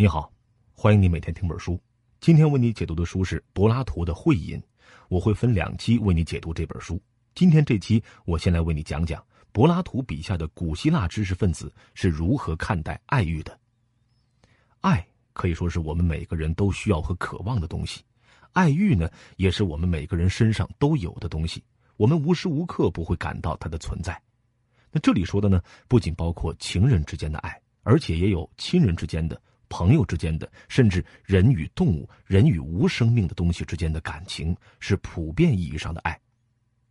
你好，欢迎你每天听本书。今天为你解读的书是柏拉图的《会饮》，我会分两期为你解读这本书。今天这期，我先来为你讲讲柏拉图笔下的古希腊知识分子是如何看待爱欲的。爱可以说是我们每个人都需要和渴望的东西，爱欲呢，也是我们每个人身上都有的东西，我们无时无刻不会感到它的存在。那这里说的呢，不仅包括情人之间的爱，而且也有亲人之间的。朋友之间的，甚至人与动物、人与无生命的东西之间的感情，是普遍意义上的爱。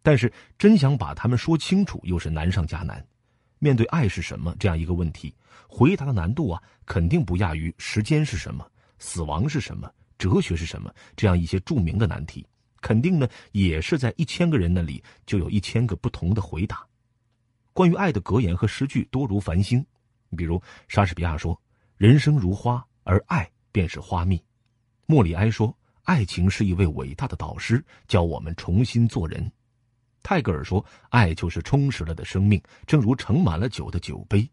但是，真想把他们说清楚，又是难上加难。面对爱是什么这样一个问题，回答的难度啊，肯定不亚于时间是什么、死亡是什么、哲学是什么这样一些著名的难题。肯定呢，也是在一千个人那里就有一千个不同的回答。关于爱的格言和诗句多如繁星，比如莎士比亚说。人生如花，而爱便是花蜜。莫里埃说：“爱情是一位伟大的导师，教我们重新做人。”泰戈尔说：“爱就是充实了的生命，正如盛满了酒的酒杯。”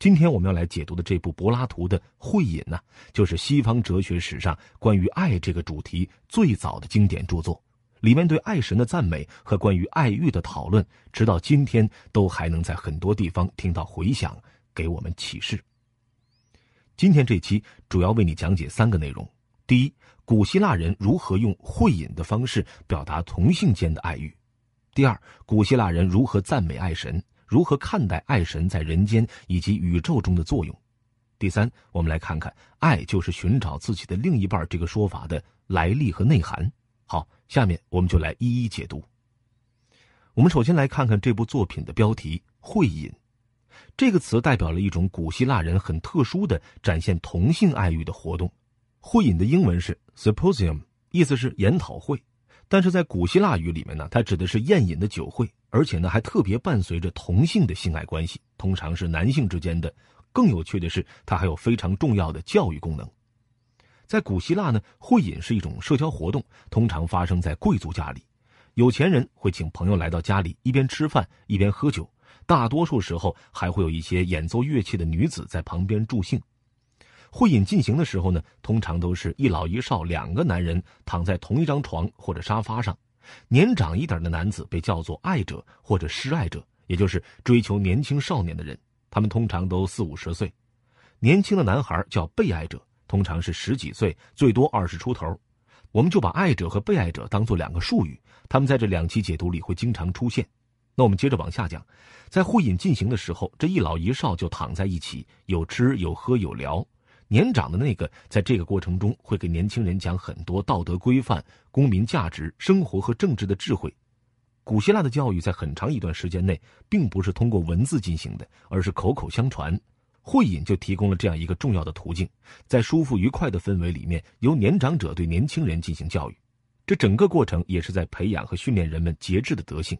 今天我们要来解读的这部柏拉图的《会饮》呢，就是西方哲学史上关于爱这个主题最早的经典著作。里面对爱神的赞美和关于爱欲的讨论，直到今天都还能在很多地方听到回响，给我们启示。今天这期主要为你讲解三个内容：第一，古希腊人如何用会饮的方式表达同性间的爱欲；第二，古希腊人如何赞美爱神，如何看待爱神在人间以及宇宙中的作用；第三，我们来看看“爱就是寻找自己的另一半”这个说法的来历和内涵。好，下面我们就来一一解读。我们首先来看看这部作品的标题“会饮”。这个词代表了一种古希腊人很特殊的展现同性爱欲的活动。会饮的英文是 symposium，意思是研讨会。但是在古希腊语里面呢，它指的是宴饮的酒会，而且呢还特别伴随着同性的性爱关系，通常是男性之间的。更有趣的是，它还有非常重要的教育功能。在古希腊呢，会饮是一种社交活动，通常发生在贵族家里，有钱人会请朋友来到家里，一边吃饭一边喝酒。大多数时候还会有一些演奏乐器的女子在旁边助兴。会饮进行的时候呢，通常都是一老一少两个男人躺在同一张床或者沙发上。年长一点的男子被叫做爱者或者施爱者，也就是追求年轻少年的人。他们通常都四五十岁。年轻的男孩叫被爱者，通常是十几岁，最多二十出头。我们就把爱者和被爱者当做两个术语，他们在这两期解读里会经常出现。那我们接着往下讲，在会饮进行的时候，这一老一少就躺在一起，有吃有喝有聊。年长的那个在这个过程中会给年轻人讲很多道德规范、公民价值、生活和政治的智慧。古希腊的教育在很长一段时间内并不是通过文字进行的，而是口口相传。会饮就提供了这样一个重要的途径，在舒服愉快的氛围里面，由年长者对年轻人进行教育。这整个过程也是在培养和训练人们节制的德性。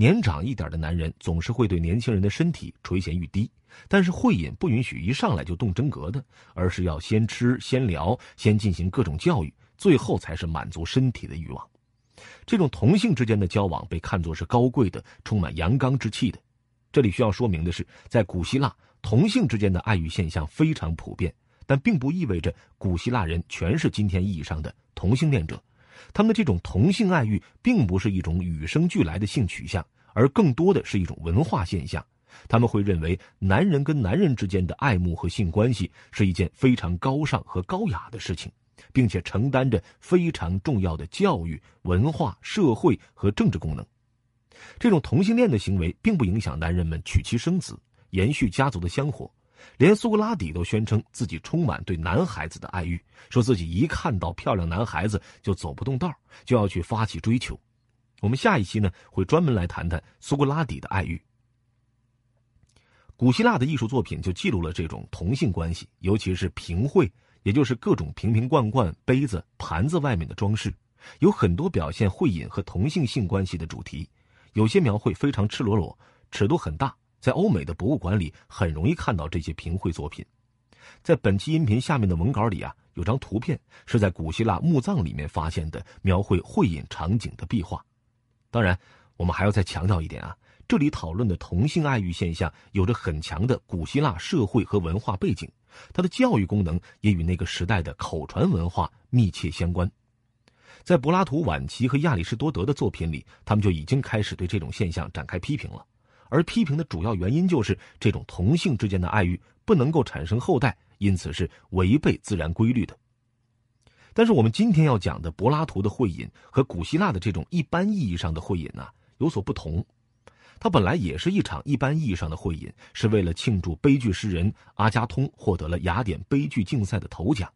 年长一点的男人总是会对年轻人的身体垂涎欲滴，但是会饮不允许一上来就动真格的，而是要先吃、先聊、先进行各种教育，最后才是满足身体的欲望。这种同性之间的交往被看作是高贵的、充满阳刚之气的。这里需要说明的是，在古希腊，同性之间的爱欲现象非常普遍，但并不意味着古希腊人全是今天意义上的同性恋者。他们的这种同性爱欲，并不是一种与生俱来的性取向，而更多的是一种文化现象。他们会认为，男人跟男人之间的爱慕和性关系是一件非常高尚和高雅的事情，并且承担着非常重要的教育、文化、社会和政治功能。这种同性恋的行为，并不影响男人们娶妻生子、延续家族的香火。连苏格拉底都宣称自己充满对男孩子的爱欲，说自己一看到漂亮男孩子就走不动道，就要去发起追求。我们下一期呢会专门来谈谈苏格拉底的爱欲。古希腊的艺术作品就记录了这种同性关系，尤其是瓶会，也就是各种瓶瓶罐罐、杯子、盘子外面的装饰，有很多表现会饮和同性性关系的主题，有些描绘非常赤裸裸，尺度很大。在欧美的博物馆里，很容易看到这些评绘作品。在本期音频下面的文稿里啊，有张图片是在古希腊墓葬里面发现的描绘会饮场景的壁画。当然，我们还要再强调一点啊，这里讨论的同性爱欲现象有着很强的古希腊社会和文化背景，它的教育功能也与那个时代的口传文化密切相关。在柏拉图晚期和亚里士多德的作品里，他们就已经开始对这种现象展开批评了。而批评的主要原因就是这种同性之间的爱欲不能够产生后代，因此是违背自然规律的。但是我们今天要讲的柏拉图的会饮和古希腊的这种一般意义上的会饮呢有所不同。它本来也是一场一般意义上的会饮，是为了庆祝悲剧诗人阿加通获得了雅典悲剧竞赛的头奖。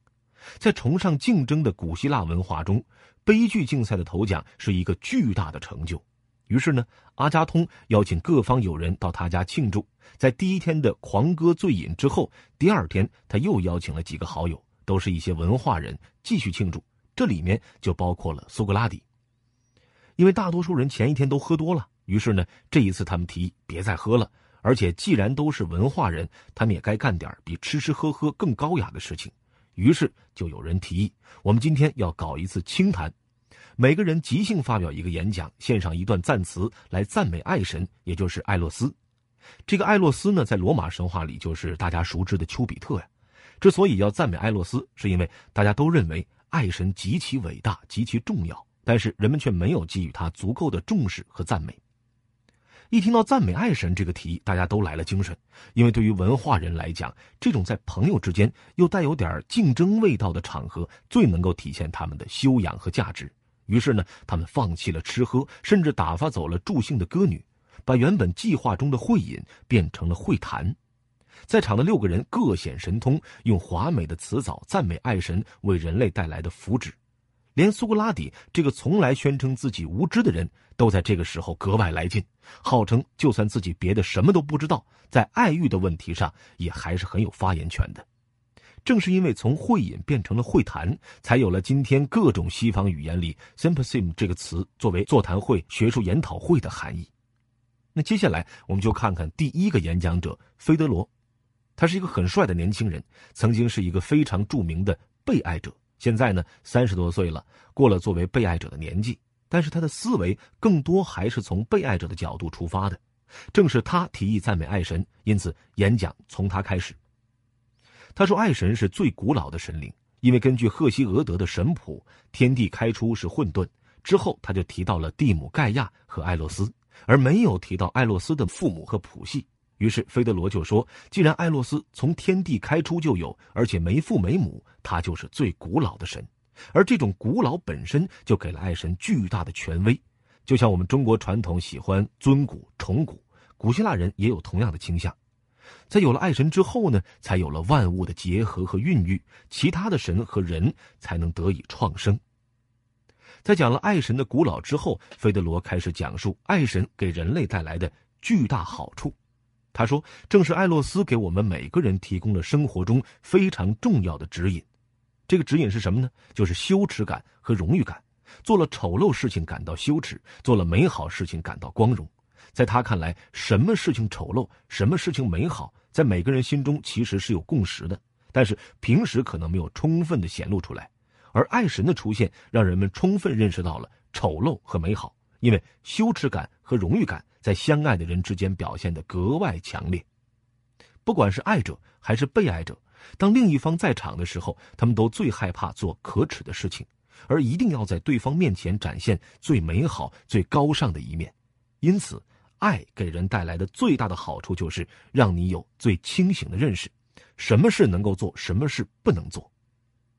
在崇尚竞争的古希腊文化中，悲剧竞赛的头奖是一个巨大的成就。于是呢，阿加通邀请各方友人到他家庆祝。在第一天的狂歌醉饮之后，第二天他又邀请了几个好友，都是一些文化人，继续庆祝。这里面就包括了苏格拉底。因为大多数人前一天都喝多了，于是呢，这一次他们提议别再喝了。而且既然都是文化人，他们也该干点比吃吃喝喝更高雅的事情。于是就有人提议，我们今天要搞一次清谈，每个人即兴发表一个演讲，献上一段赞词来赞美爱神，也就是艾洛斯。这个艾洛斯呢，在罗马神话里就是大家熟知的丘比特呀。之所以要赞美艾洛斯，是因为大家都认为爱神极其伟大、极其重要，但是人们却没有给予他足够的重视和赞美。一听到赞美爱神这个题，大家都来了精神，因为对于文化人来讲，这种在朋友之间又带有点竞争味道的场合，最能够体现他们的修养和价值。于是呢，他们放弃了吃喝，甚至打发走了助兴的歌女，把原本计划中的会饮变成了会谈。在场的六个人各显神通，用华美的辞藻赞美爱神为人类带来的福祉。连苏格拉底这个从来宣称自己无知的人，都在这个时候格外来劲，号称就算自己别的什么都不知道，在爱欲的问题上也还是很有发言权的。正是因为从会饮变成了会谈，才有了今天各种西方语言里 “symposium” 这个词作为座谈会、学术研讨会的含义。那接下来我们就看看第一个演讲者菲德罗，他是一个很帅的年轻人，曾经是一个非常著名的被爱者。现在呢，三十多岁了，过了作为被爱者的年纪，但是他的思维更多还是从被爱者的角度出发的。正是他提议赞美爱神，因此演讲从他开始。他说：“爱神是最古老的神灵，因为根据赫西俄德的神谱，天地开出是混沌。之后他就提到了蒂姆盖亚和艾洛斯，而没有提到艾洛斯的父母和谱系。”于是，菲德罗就说：“既然艾洛斯从天地开出就有，而且没父没母，他就是最古老的神。而这种古老本身就给了爱神巨大的权威。就像我们中国传统喜欢尊古崇古，古希腊人也有同样的倾向。在有了爱神之后呢，才有了万物的结合和孕育，其他的神和人才能得以创生。在讲了爱神的古老之后，菲德罗开始讲述爱神给人类带来的巨大好处。”他说：“正是艾洛斯给我们每个人提供了生活中非常重要的指引。这个指引是什么呢？就是羞耻感和荣誉感。做了丑陋事情感到羞耻，做了美好事情感到光荣。在他看来，什么事情丑陋，什么事情美好，在每个人心中其实是有共识的，但是平时可能没有充分的显露出来。而爱神的出现，让人们充分认识到了丑陋和美好，因为羞耻感和荣誉感。”在相爱的人之间表现的格外强烈，不管是爱者还是被爱者，当另一方在场的时候，他们都最害怕做可耻的事情，而一定要在对方面前展现最美好、最高尚的一面。因此，爱给人带来的最大的好处就是让你有最清醒的认识，什么事能够做，什么事不能做。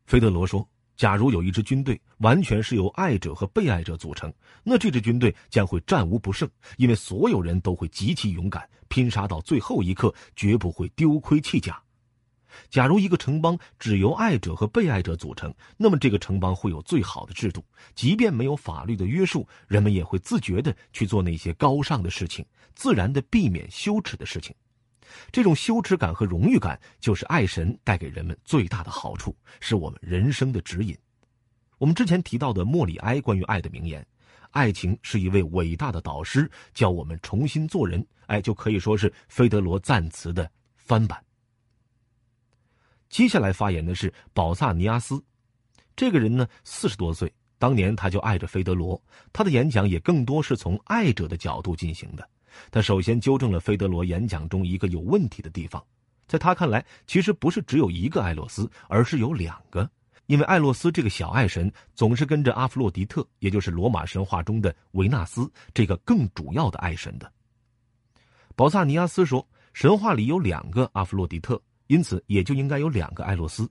菲德罗说。假如有一支军队完全是由爱者和被爱者组成，那这支军队将会战无不胜，因为所有人都会极其勇敢，拼杀到最后一刻，绝不会丢盔弃甲。假如一个城邦只由爱者和被爱者组成，那么这个城邦会有最好的制度，即便没有法律的约束，人们也会自觉的去做那些高尚的事情，自然的避免羞耻的事情。这种羞耻感和荣誉感，就是爱神带给人们最大的好处，是我们人生的指引。我们之前提到的莫里埃关于爱的名言：“爱情是一位伟大的导师，教我们重新做人。”哎，就可以说是菲德罗赞词的翻版。接下来发言的是保萨尼亚斯，这个人呢，四十多岁，当年他就爱着菲德罗，他的演讲也更多是从爱者的角度进行的。他首先纠正了菲德罗演讲中一个有问题的地方，在他看来，其实不是只有一个艾洛斯，而是有两个。因为艾洛斯这个小爱神总是跟着阿弗洛狄特，也就是罗马神话中的维纳斯这个更主要的爱神的。保萨尼亚斯说，神话里有两个阿弗洛狄特，因此也就应该有两个艾洛斯。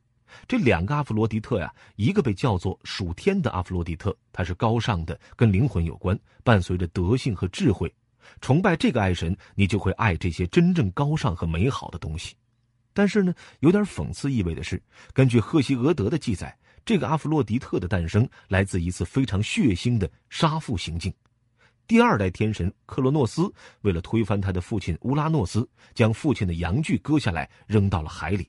这两个阿弗洛狄特呀，一个被叫做属天的阿弗洛狄特，他是高尚的，跟灵魂有关，伴随着德性和智慧。崇拜这个爱神，你就会爱这些真正高尚和美好的东西。但是呢，有点讽刺意味的是，根据赫西俄德的记载，这个阿弗洛狄特的诞生来自一次非常血腥的杀父行径。第二代天神克罗诺斯为了推翻他的父亲乌拉诺斯，将父亲的阳具割下来扔到了海里，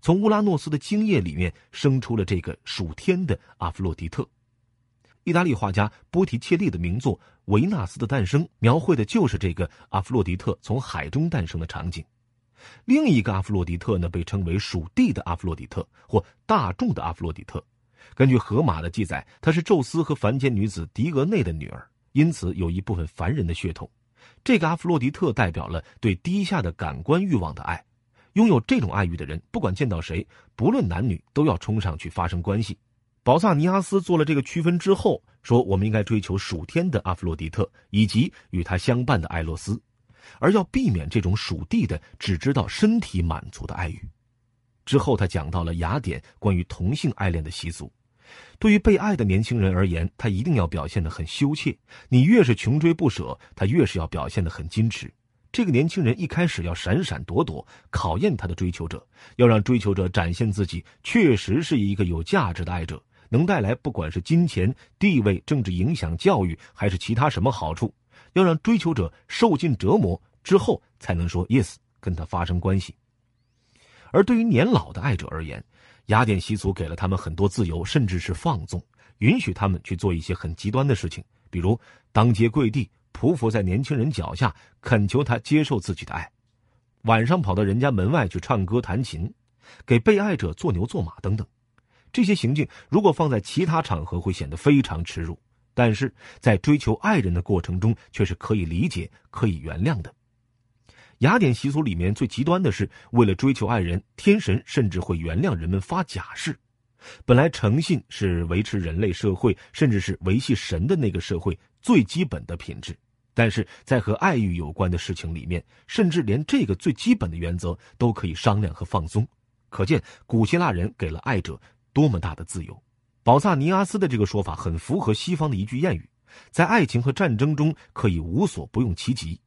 从乌拉诺斯的精液里面生出了这个属天的阿弗洛狄特。意大利画家波提切利的名作《维纳斯的诞生》描绘的就是这个阿弗洛狄特从海中诞生的场景。另一个阿弗洛狄特呢，被称为属地的阿弗洛狄特或大众的阿弗洛狄特。根据荷马的记载，她是宙斯和凡间女子狄俄内的女儿，因此有一部分凡人的血统。这个阿弗洛狄特代表了对低下的感官欲望的爱。拥有这种爱欲的人，不管见到谁，不论男女，都要冲上去发生关系。保萨尼亚斯做了这个区分之后，说我们应该追求属天的阿弗洛狄特以及与他相伴的艾洛斯。而要避免这种属地的、只知道身体满足的爱欲。之后，他讲到了雅典关于同性爱恋的习俗。对于被爱的年轻人而言，他一定要表现得很羞怯。你越是穷追不舍，他越是要表现得很矜持。这个年轻人一开始要闪闪躲躲，考验他的追求者，要让追求者展现自己确实是一个有价值的爱者，能带来不管是金钱、地位、政治影响、教育，还是其他什么好处。要让追求者受尽折磨之后，才能说 yes，跟他发生关系。而对于年老的爱者而言，雅典习俗给了他们很多自由，甚至是放纵，允许他们去做一些很极端的事情，比如当街跪地、匍匐在年轻人脚下，恳求他接受自己的爱；晚上跑到人家门外去唱歌弹琴，给被爱者做牛做马等等。这些行径如果放在其他场合，会显得非常耻辱。但是在追求爱人的过程中，却是可以理解、可以原谅的。雅典习俗里面最极端的是，为了追求爱人，天神甚至会原谅人们发假誓。本来诚信是维持人类社会，甚至是维系神的那个社会最基本的品质，但是在和爱欲有关的事情里面，甚至连这个最基本的原则都可以商量和放松。可见古希腊人给了爱者多么大的自由。保萨尼亚斯的这个说法很符合西方的一句谚语：在爱情和战争中可以无所不用其极。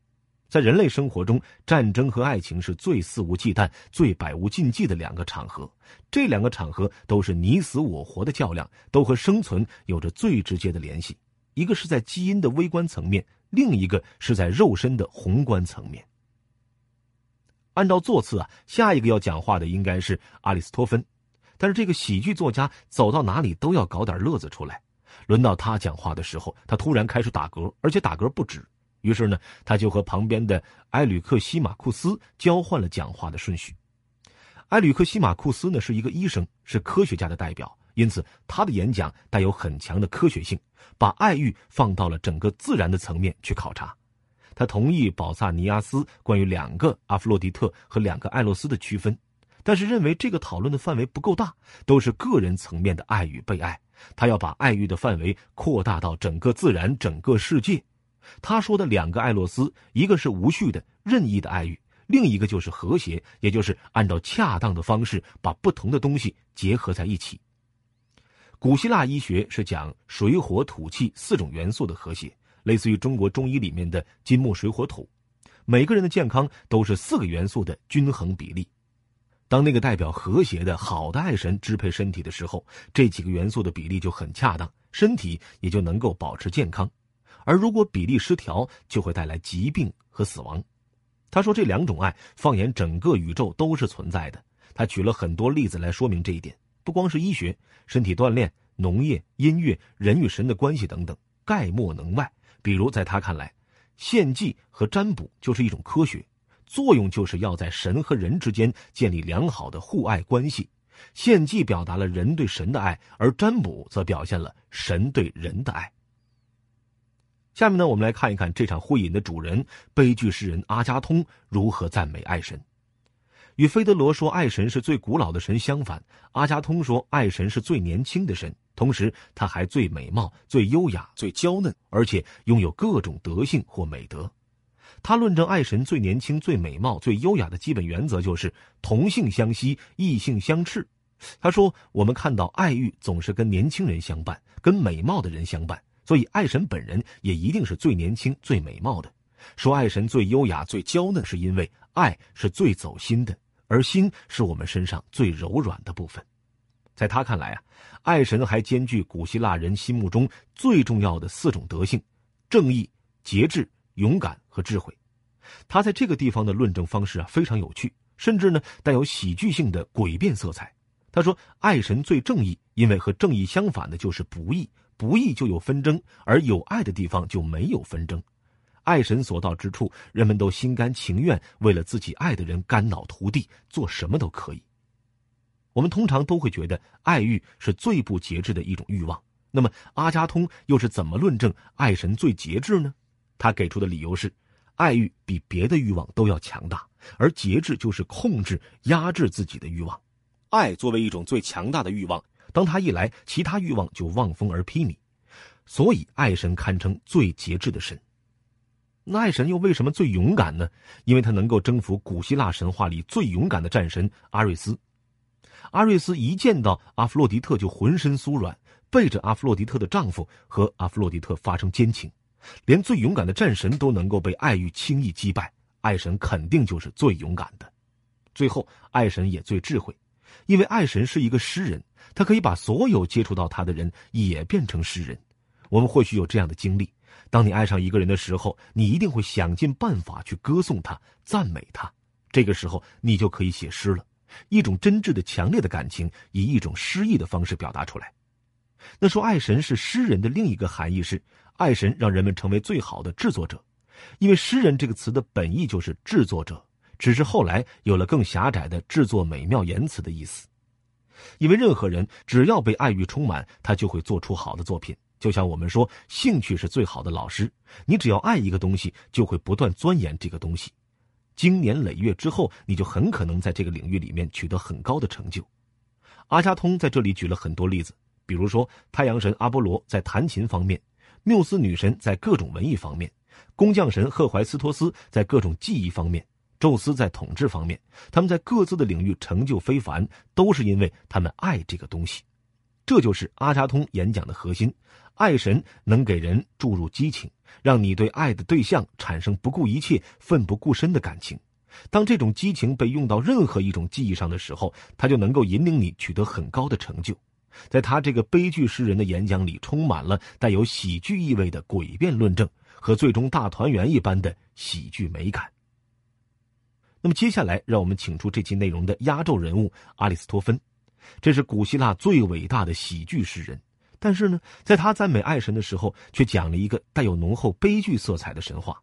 在人类生活中，战争和爱情是最肆无忌惮、最百无禁忌的两个场合。这两个场合都是你死我活的较量，都和生存有着最直接的联系。一个是在基因的微观层面，另一个是在肉身的宏观层面。按照座次啊，下一个要讲话的应该是阿里斯托芬。但是这个喜剧作家走到哪里都要搞点乐子出来，轮到他讲话的时候，他突然开始打嗝，而且打嗝不止。于是呢，他就和旁边的埃吕克西马库斯交换了讲话的顺序。埃吕克西马库斯呢是一个医生，是科学家的代表，因此他的演讲带有很强的科学性，把爱欲放到了整个自然的层面去考察。他同意保萨尼亚斯关于两个阿弗洛狄特和两个艾洛斯的区分。但是认为这个讨论的范围不够大，都是个人层面的爱与被爱。他要把爱欲的范围扩大到整个自然、整个世界。他说的两个爱洛斯，一个是无序的、任意的爱欲，另一个就是和谐，也就是按照恰当的方式把不同的东西结合在一起。古希腊医学是讲水、火、土、气四种元素的和谐，类似于中国中医里面的金木水火土。每个人的健康都是四个元素的均衡比例。当那个代表和谐的好的爱神支配身体的时候，这几个元素的比例就很恰当，身体也就能够保持健康。而如果比例失调，就会带来疾病和死亡。他说，这两种爱放眼整个宇宙都是存在的。他举了很多例子来说明这一点，不光是医学、身体锻炼、农业、音乐、人与神的关系等等，概莫能外。比如，在他看来，献祭和占卜就是一种科学。作用就是要在神和人之间建立良好的互爱关系。献祭表达了人对神的爱，而占卜则表现了神对人的爱。下面呢，我们来看一看这场会饮的主人悲剧诗人阿加通如何赞美爱神。与菲德罗说爱神是最古老的神相反，阿加通说爱神是最年轻的神，同时他还最美貌、最优雅、最娇嫩，而且拥有各种德性或美德。他论证爱神最年轻、最美貌、最优雅的基本原则就是同性相吸，异性相斥。他说：“我们看到爱欲总是跟年轻人相伴，跟美貌的人相伴。”所以，爱神本人也一定是最年轻、最美貌的。说爱神最优雅、最娇嫩，是因为爱是最走心的，而心是我们身上最柔软的部分。在他看来啊，爱神还兼具古希腊人心目中最重要的四种德性：正义、节制、勇敢和智慧。他在这个地方的论证方式啊非常有趣，甚至呢带有喜剧性的诡辩色彩。他说，爱神最正义，因为和正义相反的就是不义。不义就有纷争，而有爱的地方就没有纷争。爱神所到之处，人们都心甘情愿为了自己爱的人肝脑涂地，做什么都可以。我们通常都会觉得爱欲是最不节制的一种欲望。那么阿加通又是怎么论证爱神最节制呢？他给出的理由是，爱欲比别的欲望都要强大，而节制就是控制、压制自己的欲望。爱作为一种最强大的欲望。当他一来，其他欲望就望风而披靡，所以爱神堪称最节制的神。那爱神又为什么最勇敢呢？因为他能够征服古希腊神话里最勇敢的战神阿瑞斯。阿瑞斯一见到阿弗洛狄特就浑身酥软，背着阿弗洛狄特的丈夫和阿弗洛狄特发生奸情，连最勇敢的战神都能够被爱欲轻易击败，爱神肯定就是最勇敢的。最后，爱神也最智慧。因为爱神是一个诗人，他可以把所有接触到他的人也变成诗人。我们或许有这样的经历：当你爱上一个人的时候，你一定会想尽办法去歌颂他、赞美他。这个时候，你就可以写诗了。一种真挚的、强烈的感情，以一种诗意的方式表达出来。那说爱神是诗人的另一个含义是，爱神让人们成为最好的制作者。因为诗人这个词的本意就是制作者。只是后来有了更狭窄的制作美妙言辞的意思，因为任何人只要被爱欲充满，他就会做出好的作品。就像我们说，兴趣是最好的老师。你只要爱一个东西，就会不断钻研这个东西，经年累月之后，你就很可能在这个领域里面取得很高的成就。阿加通在这里举了很多例子，比如说太阳神阿波罗在弹琴方面，缪斯女神在各种文艺方面，工匠神赫淮斯托斯在各种技艺方面。宙斯在统治方面，他们在各自的领域成就非凡，都是因为他们爱这个东西。这就是阿加通演讲的核心：爱神能给人注入激情，让你对爱的对象产生不顾一切、奋不顾身的感情。当这种激情被用到任何一种技艺上的时候，他就能够引领你取得很高的成就。在他这个悲剧诗人的演讲里，充满了带有喜剧意味的诡辩论证和最终大团圆一般的喜剧美感。那么接下来，让我们请出这期内容的压轴人物阿里斯托芬。这是古希腊最伟大的喜剧诗人，但是呢，在他赞美爱神的时候，却讲了一个带有浓厚悲剧色彩的神话。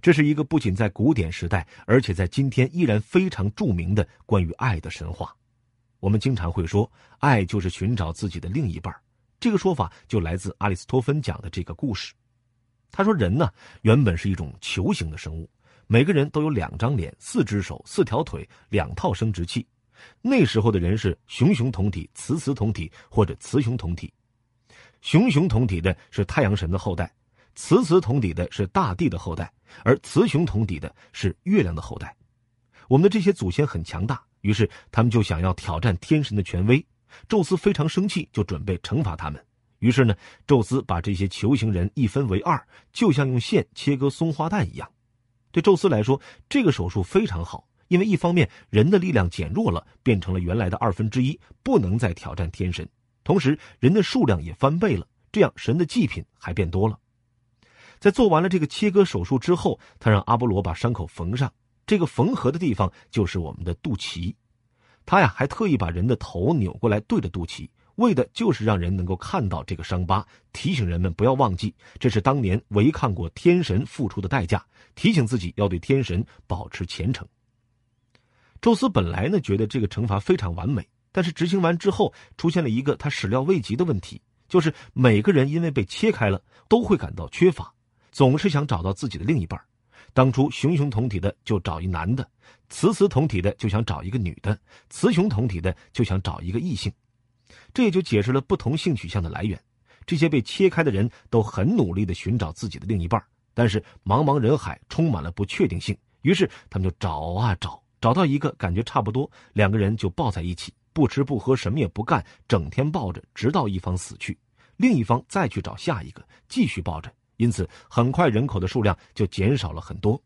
这是一个不仅在古典时代，而且在今天依然非常著名的关于爱的神话。我们经常会说，爱就是寻找自己的另一半这个说法就来自阿里斯托芬讲的这个故事。他说，人呢，原本是一种球形的生物。每个人都有两张脸、四只手、四条腿、两套生殖器。那时候的人是雄雄同体、雌雌同体或者雌雄同体。雄雄同体的是太阳神的后代，雌雌同体的是大地的后代，而雌雄同体的是月亮的后代。我们的这些祖先很强大，于是他们就想要挑战天神的权威。宙斯非常生气，就准备惩罚他们。于是呢，宙斯把这些球形人一分为二，就像用线切割松花蛋一样。对宙斯来说，这个手术非常好，因为一方面人的力量减弱了，变成了原来的二分之一，不能再挑战天神；同时人的数量也翻倍了，这样神的祭品还变多了。在做完了这个切割手术之后，他让阿波罗把伤口缝上，这个缝合的地方就是我们的肚脐。他呀还特意把人的头扭过来对着肚脐。为的就是让人能够看到这个伤疤，提醒人们不要忘记，这是当年违抗过天神付出的代价，提醒自己要对天神保持虔诚。宙斯本来呢觉得这个惩罚非常完美，但是执行完之后出现了一个他始料未及的问题，就是每个人因为被切开了，都会感到缺乏，总是想找到自己的另一半。当初雄雄同体的就找一男的，雌雌同体的就想找一个女的，雌雄同体的就想找一个异性。这也就解释了不同性取向的来源。这些被切开的人都很努力的寻找自己的另一半，但是茫茫人海充满了不确定性，于是他们就找啊找，找到一个感觉差不多，两个人就抱在一起，不吃不喝，什么也不干，整天抱着，直到一方死去，另一方再去找下一个，继续抱着。因此，很快人口的数量就减少了很多。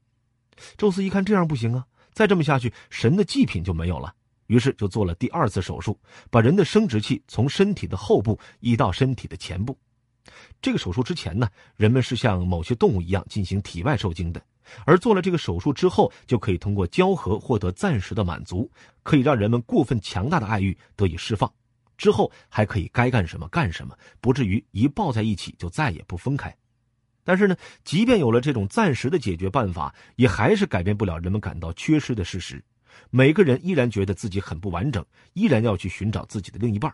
宙斯一看这样不行啊，再这么下去，神的祭品就没有了。于是就做了第二次手术，把人的生殖器从身体的后部移到身体的前部。这个手术之前呢，人们是像某些动物一样进行体外受精的，而做了这个手术之后，就可以通过交合获得暂时的满足，可以让人们过分强大的爱欲得以释放。之后还可以该干什么干什么，不至于一抱在一起就再也不分开。但是呢，即便有了这种暂时的解决办法，也还是改变不了人们感到缺失的事实。每个人依然觉得自己很不完整，依然要去寻找自己的另一半，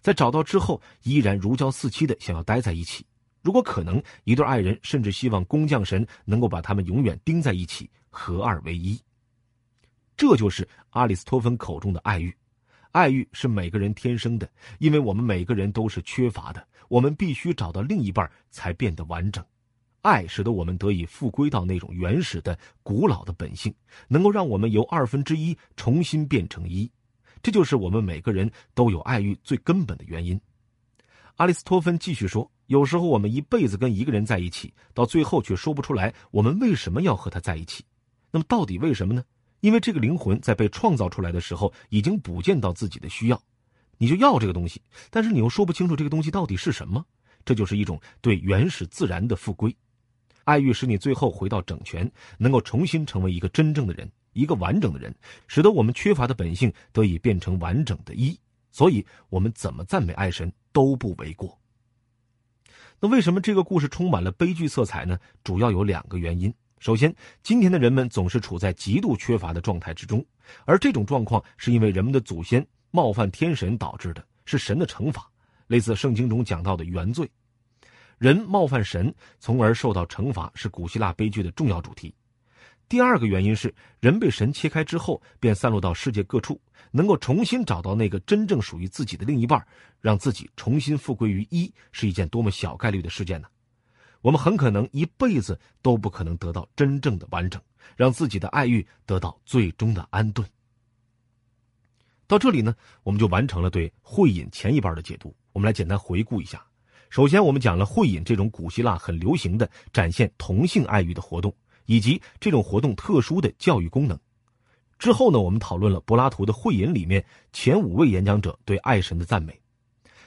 在找到之后，依然如胶似漆的想要待在一起。如果可能，一对爱人甚至希望工匠神能够把他们永远钉在一起，合二为一。这就是阿里斯托芬口中的爱欲。爱欲是每个人天生的，因为我们每个人都是缺乏的，我们必须找到另一半才变得完整。爱使得我们得以复归到那种原始的、古老的本性，能够让我们由二分之一重新变成一，这就是我们每个人都有爱欲最根本的原因。阿里斯托芬继续说：“有时候我们一辈子跟一个人在一起，到最后却说不出来我们为什么要和他在一起。那么到底为什么呢？因为这个灵魂在被创造出来的时候已经补见到自己的需要，你就要这个东西，但是你又说不清楚这个东西到底是什么。这就是一种对原始自然的复归。”爱欲使你最后回到整全，能够重新成为一个真正的人，一个完整的人，使得我们缺乏的本性得以变成完整的一。所以，我们怎么赞美爱神都不为过。那为什么这个故事充满了悲剧色彩呢？主要有两个原因。首先，今天的人们总是处在极度缺乏的状态之中，而这种状况是因为人们的祖先冒犯天神导致的，是神的惩罚，类似圣经中讲到的原罪。人冒犯神，从而受到惩罚，是古希腊悲剧的重要主题。第二个原因是，人被神切开之后，便散落到世界各处，能够重新找到那个真正属于自己的另一半，让自己重新复归于一，是一件多么小概率的事件呢？我们很可能一辈子都不可能得到真正的完整，让自己的爱欲得到最终的安顿。到这里呢，我们就完成了对会饮前一半的解读。我们来简单回顾一下。首先，我们讲了会饮这种古希腊很流行的展现同性爱欲的活动，以及这种活动特殊的教育功能。之后呢，我们讨论了柏拉图的会饮里面前五位演讲者对爱神的赞美。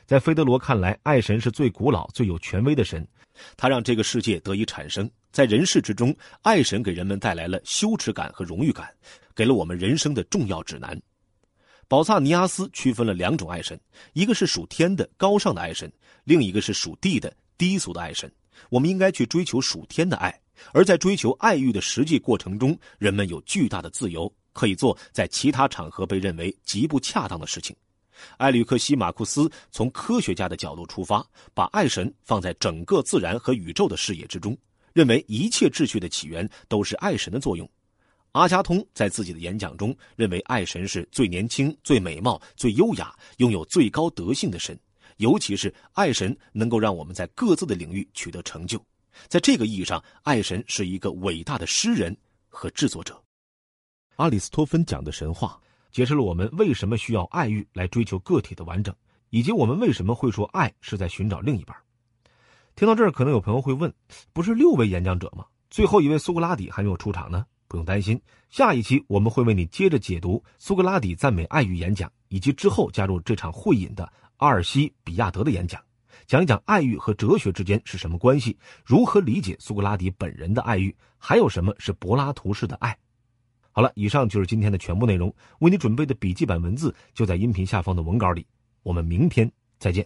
在菲德罗看来，爱神是最古老、最有权威的神，他让这个世界得以产生。在人世之中，爱神给人们带来了羞耻感和荣誉感，给了我们人生的重要指南。保萨尼亚斯区分了两种爱神，一个是属天的高尚的爱神，另一个是属地的低俗的爱神。我们应该去追求属天的爱，而在追求爱欲的实际过程中，人们有巨大的自由，可以做在其他场合被认为极不恰当的事情。埃吕克西马库斯从科学家的角度出发，把爱神放在整个自然和宇宙的视野之中，认为一切秩序的起源都是爱神的作用。阿加通在自己的演讲中认为，爱神是最年轻、最美貌、最优雅、拥有最高德性的神，尤其是爱神能够让我们在各自的领域取得成就。在这个意义上，爱神是一个伟大的诗人和制作者。阿里斯托芬讲的神话，解释了我们为什么需要爱欲来追求个体的完整，以及我们为什么会说爱是在寻找另一半。听到这儿，可能有朋友会问：不是六位演讲者吗？最后一位苏格拉底还没有出场呢？不用担心，下一期我们会为你接着解读苏格拉底赞美爱欲演讲，以及之后加入这场会饮的阿尔西比亚德的演讲，讲一讲爱欲和哲学之间是什么关系，如何理解苏格拉底本人的爱欲，还有什么是柏拉图式的爱。好了，以上就是今天的全部内容，为你准备的笔记本文字就在音频下方的文稿里，我们明天再见。